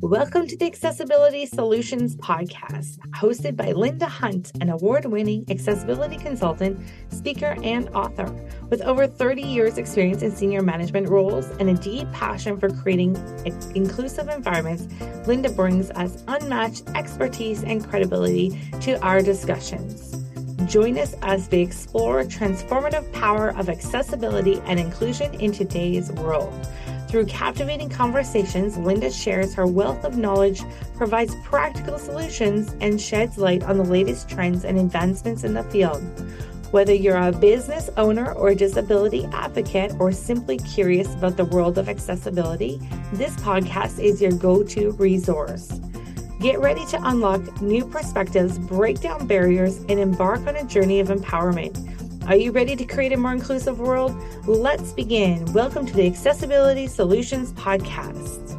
Welcome to the Accessibility Solutions Podcast, hosted by Linda Hunt, an award winning accessibility consultant, speaker, and author. With over 30 years' experience in senior management roles and a deep passion for creating inclusive environments, Linda brings us unmatched expertise and credibility to our discussions. Join us as we explore transformative power of accessibility and inclusion in today's world. Through captivating conversations, Linda shares her wealth of knowledge, provides practical solutions, and sheds light on the latest trends and advancements in the field. Whether you're a business owner or a disability advocate or simply curious about the world of accessibility, this podcast is your go to resource. Get ready to unlock new perspectives, break down barriers, and embark on a journey of empowerment. Are you ready to create a more inclusive world? Let's begin. Welcome to the Accessibility Solutions Podcast.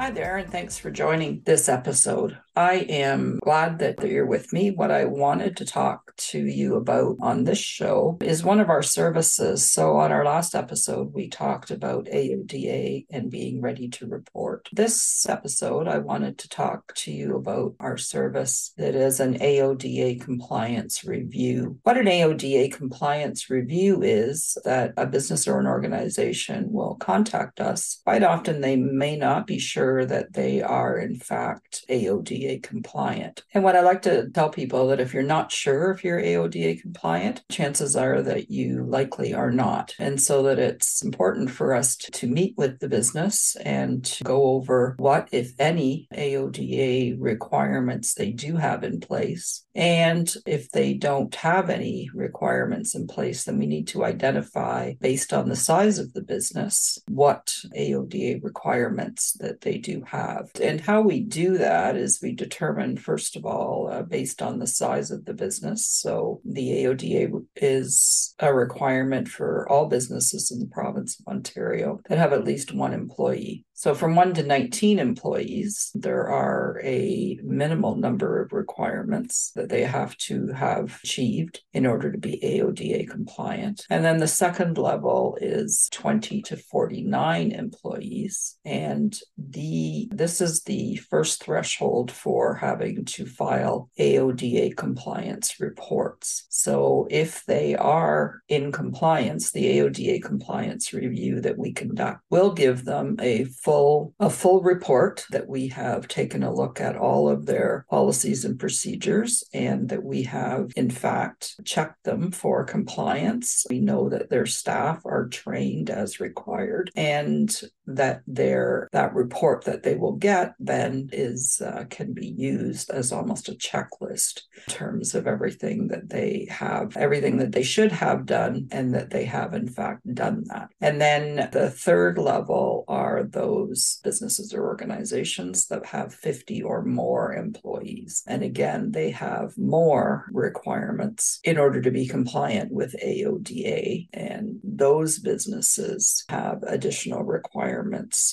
Hi there, and thanks for joining this episode. I am glad that you're with me. What I wanted to talk to you about on this show is one of our services. So, on our last episode, we talked about AODA and being ready to report. This episode, I wanted to talk to you about our service that is an AODA compliance review. What an AODA compliance review is that a business or an organization will contact us. Quite often, they may not be sure that they are, in fact, AODA AODA compliant. And what I like to tell people that if you're not sure if you're AODA compliant, chances are that you likely are not. And so that it's important for us to, to meet with the business and to go over what, if any, AODA requirements they do have in place. And if they don't have any requirements in place, then we need to identify based on the size of the business what AODA requirements that they do have. And how we do that is we determine, first of all, uh, based on the size of the business. So the AODA is a requirement for all businesses in the province of Ontario that have at least one employee. So, from 1 to 19 employees, there are a minimal number of requirements that they have to have achieved in order to be AODA compliant. And then the second level is 20 to 49 employees. And the this is the first threshold for having to file AODA compliance reports. So, if they are in compliance, the AODA compliance review that we conduct will give them a full a full report that we have taken a look at all of their policies and procedures and that we have in fact checked them for compliance. We know that their staff are trained as required and that their that report that they will get then is uh, can be used as almost a checklist in terms of everything that they have everything that they should have done and that they have in fact done that and then the third level are those businesses or organizations that have 50 or more employees. And again, they have more requirements in order to be compliant with AODA. And those businesses have additional requirements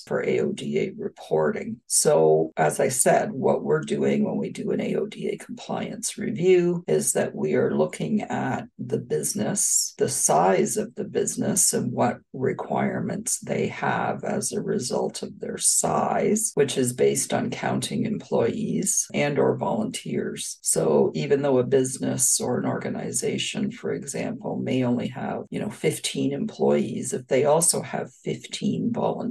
for AODA reporting. So, as I said, what we're doing when we do an AODA compliance review is that we are looking at the business, the size of the business, and what requirements they have as a result of their their size, which is based on counting employees and or volunteers. So even though a business or an organization, for example, may only have, you know, 15 employees, if they also have 15 volunteers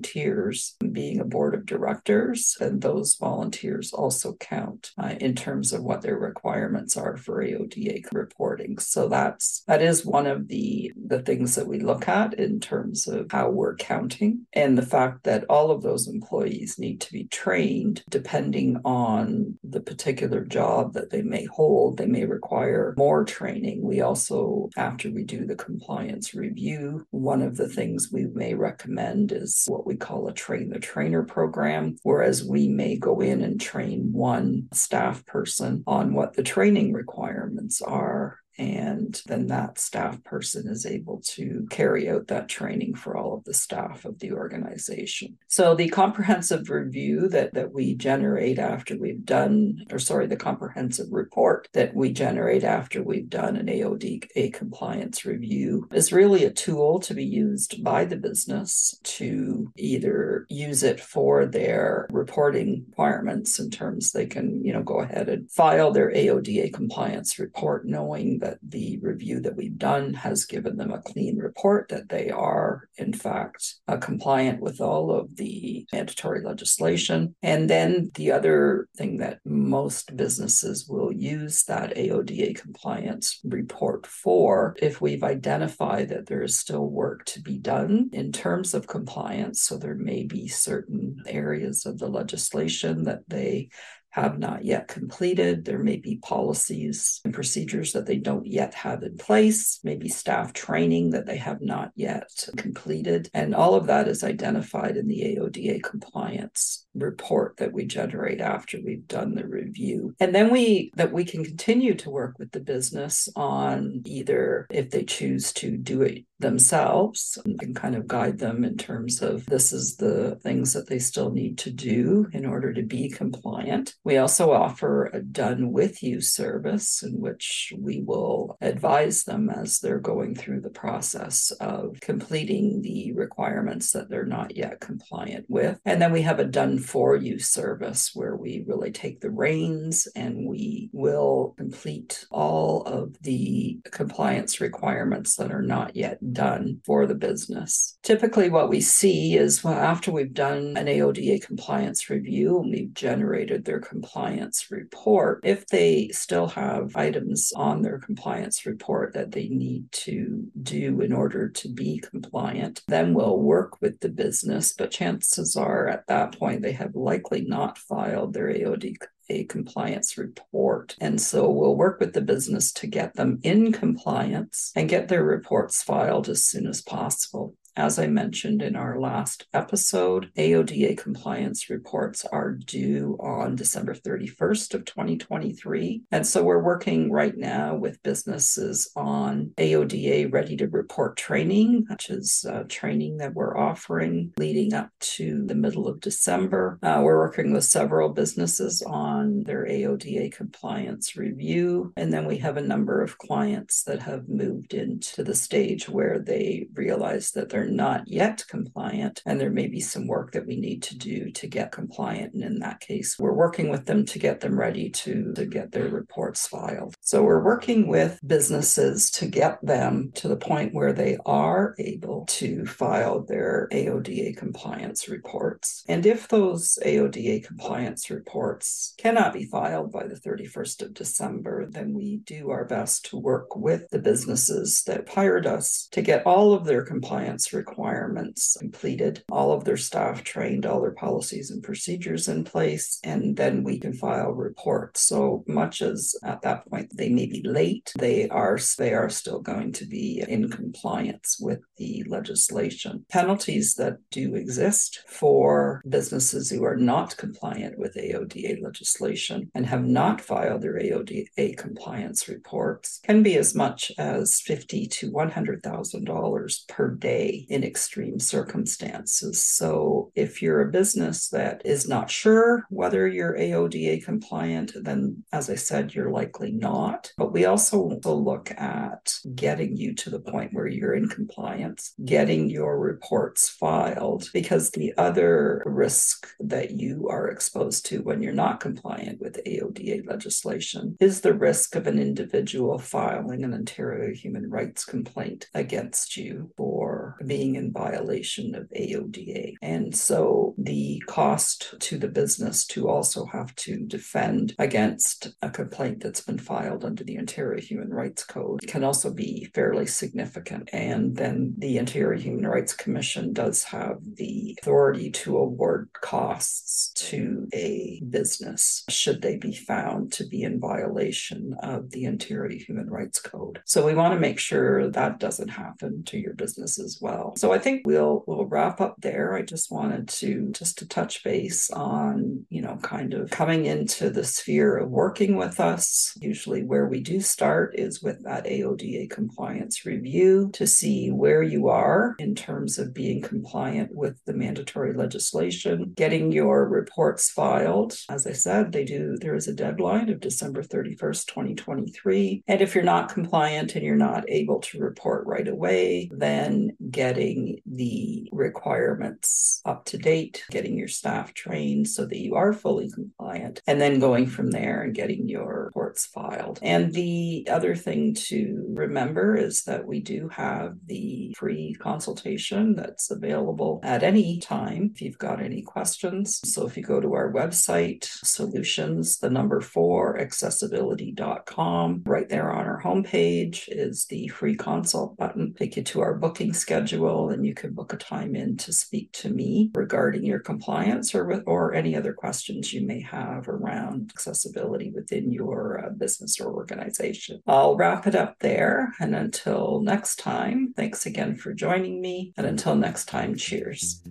being a board of directors, and those volunteers also count uh, in terms of what their requirements are for AODA reporting. So that's that is one of the the things that we look at in terms of how we're counting and the fact that all of those employees need to be trained depending on the particular job that they may hold. They may require more training. We also, after we do the compliance review, one of the things we may recommend is what we call a train the trainer program, whereas we may go in and train one staff person on what the training requirements are And then that staff person is able to carry out that training for all of the staff of the organization. So the comprehensive review that, that we generate after we've done, or sorry, the comprehensive report that we generate after we've done an AODA compliance review is really a tool to be used by the business to either use it for their reporting requirements in terms they can, you know, go ahead and file their AODA compliance report knowing that the review that we've done has given them a clean report that they are in fact uh, compliant with all of the mandatory legislation. And then the other thing that most businesses will use that AODA compliance report for if we've identified that there is still work to be done in terms of compliance. So there may be certain areas of the legislation that they have not yet completed. There may be policies and procedures that they don't yet have in place, maybe staff training that they have not yet completed. And all of that is identified in the AODA compliance report that we generate after we've done the review. And then we that we can continue to work with the business on either if they choose to do it themselves and kind of guide them in terms of this is the things that they still need to do in order to be compliant. We also offer a done with you service in which we will advise them as they're going through the process of completing the requirements that they're not yet compliant with. And then we have a done for you service where we really take the reins and we will complete all of the compliance requirements that are not yet done for the business. Typically, what we see is well, after we've done an AODA compliance review and we've generated their compliance report, if they still have items on their compliance report that they need to do in order to be compliant, then we'll work with the business. But chances are at that point, they have likely not filed their AOD a compliance report. And so we'll work with the business to get them in compliance and get their reports filed as soon as possible. As I mentioned in our last episode, AODA compliance reports are due on December 31st of 2023. And so we're working right now with businesses on AODA ready to report training, which is uh, training that we're offering leading up to the middle of December. Uh, we're working with several businesses on their AODA compliance review. And then we have a number of clients that have moved into the stage where they realize that they're they're not yet compliant, and there may be some work that we need to do to get compliant. And in that case, we're working with them to get them ready to, to get their reports filed. So we're working with businesses to get them to the point where they are able to file their AODA compliance reports. And if those AODA compliance reports cannot be filed by the 31st of December, then we do our best to work with the businesses that hired us to get all of their compliance requirements completed, all of their staff trained, all their policies and procedures in place, and then we can file reports. So much as at that point they may be late, they are they are still going to be in compliance with the legislation. Penalties that do exist for businesses who are not compliant with AODA legislation and have not filed their AODA compliance reports can be as much as fifty to one hundred thousand dollars per day in extreme circumstances. So if you're a business that is not sure whether you're AODA compliant, then as I said, you're likely not. But we also look at getting you to the point where you're in compliance, getting your reports filed, because the other risk that you are exposed to when you're not compliant with AODA legislation is the risk of an individual filing an Ontario human rights complaint against you for being in violation of AODA. And so the cost to the business to also have to defend against a complaint that's been filed under the Ontario Human Rights Code can also be fairly significant. And then the Ontario Human Rights Commission does have the authority to award costs to a business should they be found to be in violation of the Ontario Human Rights Code. So we want to make sure that doesn't happen to your business as well. So I think we'll we'll wrap up there. I just wanted to just to touch base on, you know, kind of coming into the sphere of working with us. Usually, where we do start is with that AODA compliance review to see where you are in terms of being compliant with the mandatory legislation, getting your reports filed. As I said, they do, there is a deadline of December 31st, 2023. And if you're not compliant and you're not able to report right away, then getting the requirements up to date, getting your staff trained so that you are fully compliant, and then going from there and getting your reports filed. And the other thing to remember is that we do have the free consultation that's available at any time if you've got any questions. So if you go to our website, solutions, the number four, accessibility.com, right there on our homepage is the free consult button. Take you to our booking schedule and you can book a time in to speak to me regarding your compliance or with or any other questions you may have around accessibility within your uh, business or organization. I'll wrap it up there and until next time, thanks again for joining me and until next time, cheers.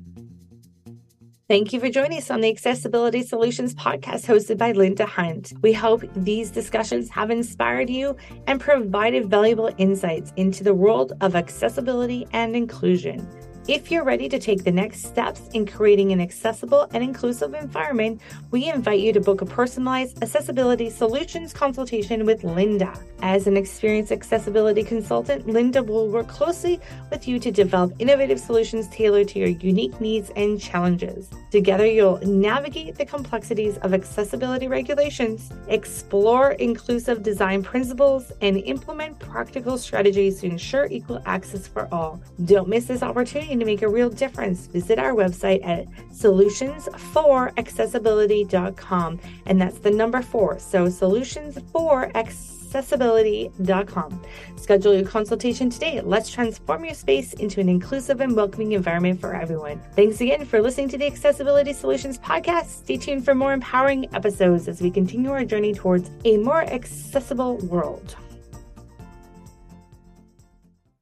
Thank you for joining us on the Accessibility Solutions podcast hosted by Linda Hunt. We hope these discussions have inspired you and provided valuable insights into the world of accessibility and inclusion. If you're ready to take the next steps in creating an accessible and inclusive environment, we invite you to book a personalized accessibility solutions consultation with Linda. As an experienced accessibility consultant, Linda will work closely with you to develop innovative solutions tailored to your unique needs and challenges. Together, you'll navigate the complexities of accessibility regulations, explore inclusive design principles, and implement practical strategies to ensure equal access for all. Don't miss this opportunity to make a real difference, visit our website at solutions4accessibility.com. And that's the number four. So solutions4accessibility.com. Schedule your consultation today. Let's transform your space into an inclusive and welcoming environment for everyone. Thanks again for listening to the Accessibility Solutions podcast. Stay tuned for more empowering episodes as we continue our journey towards a more accessible world.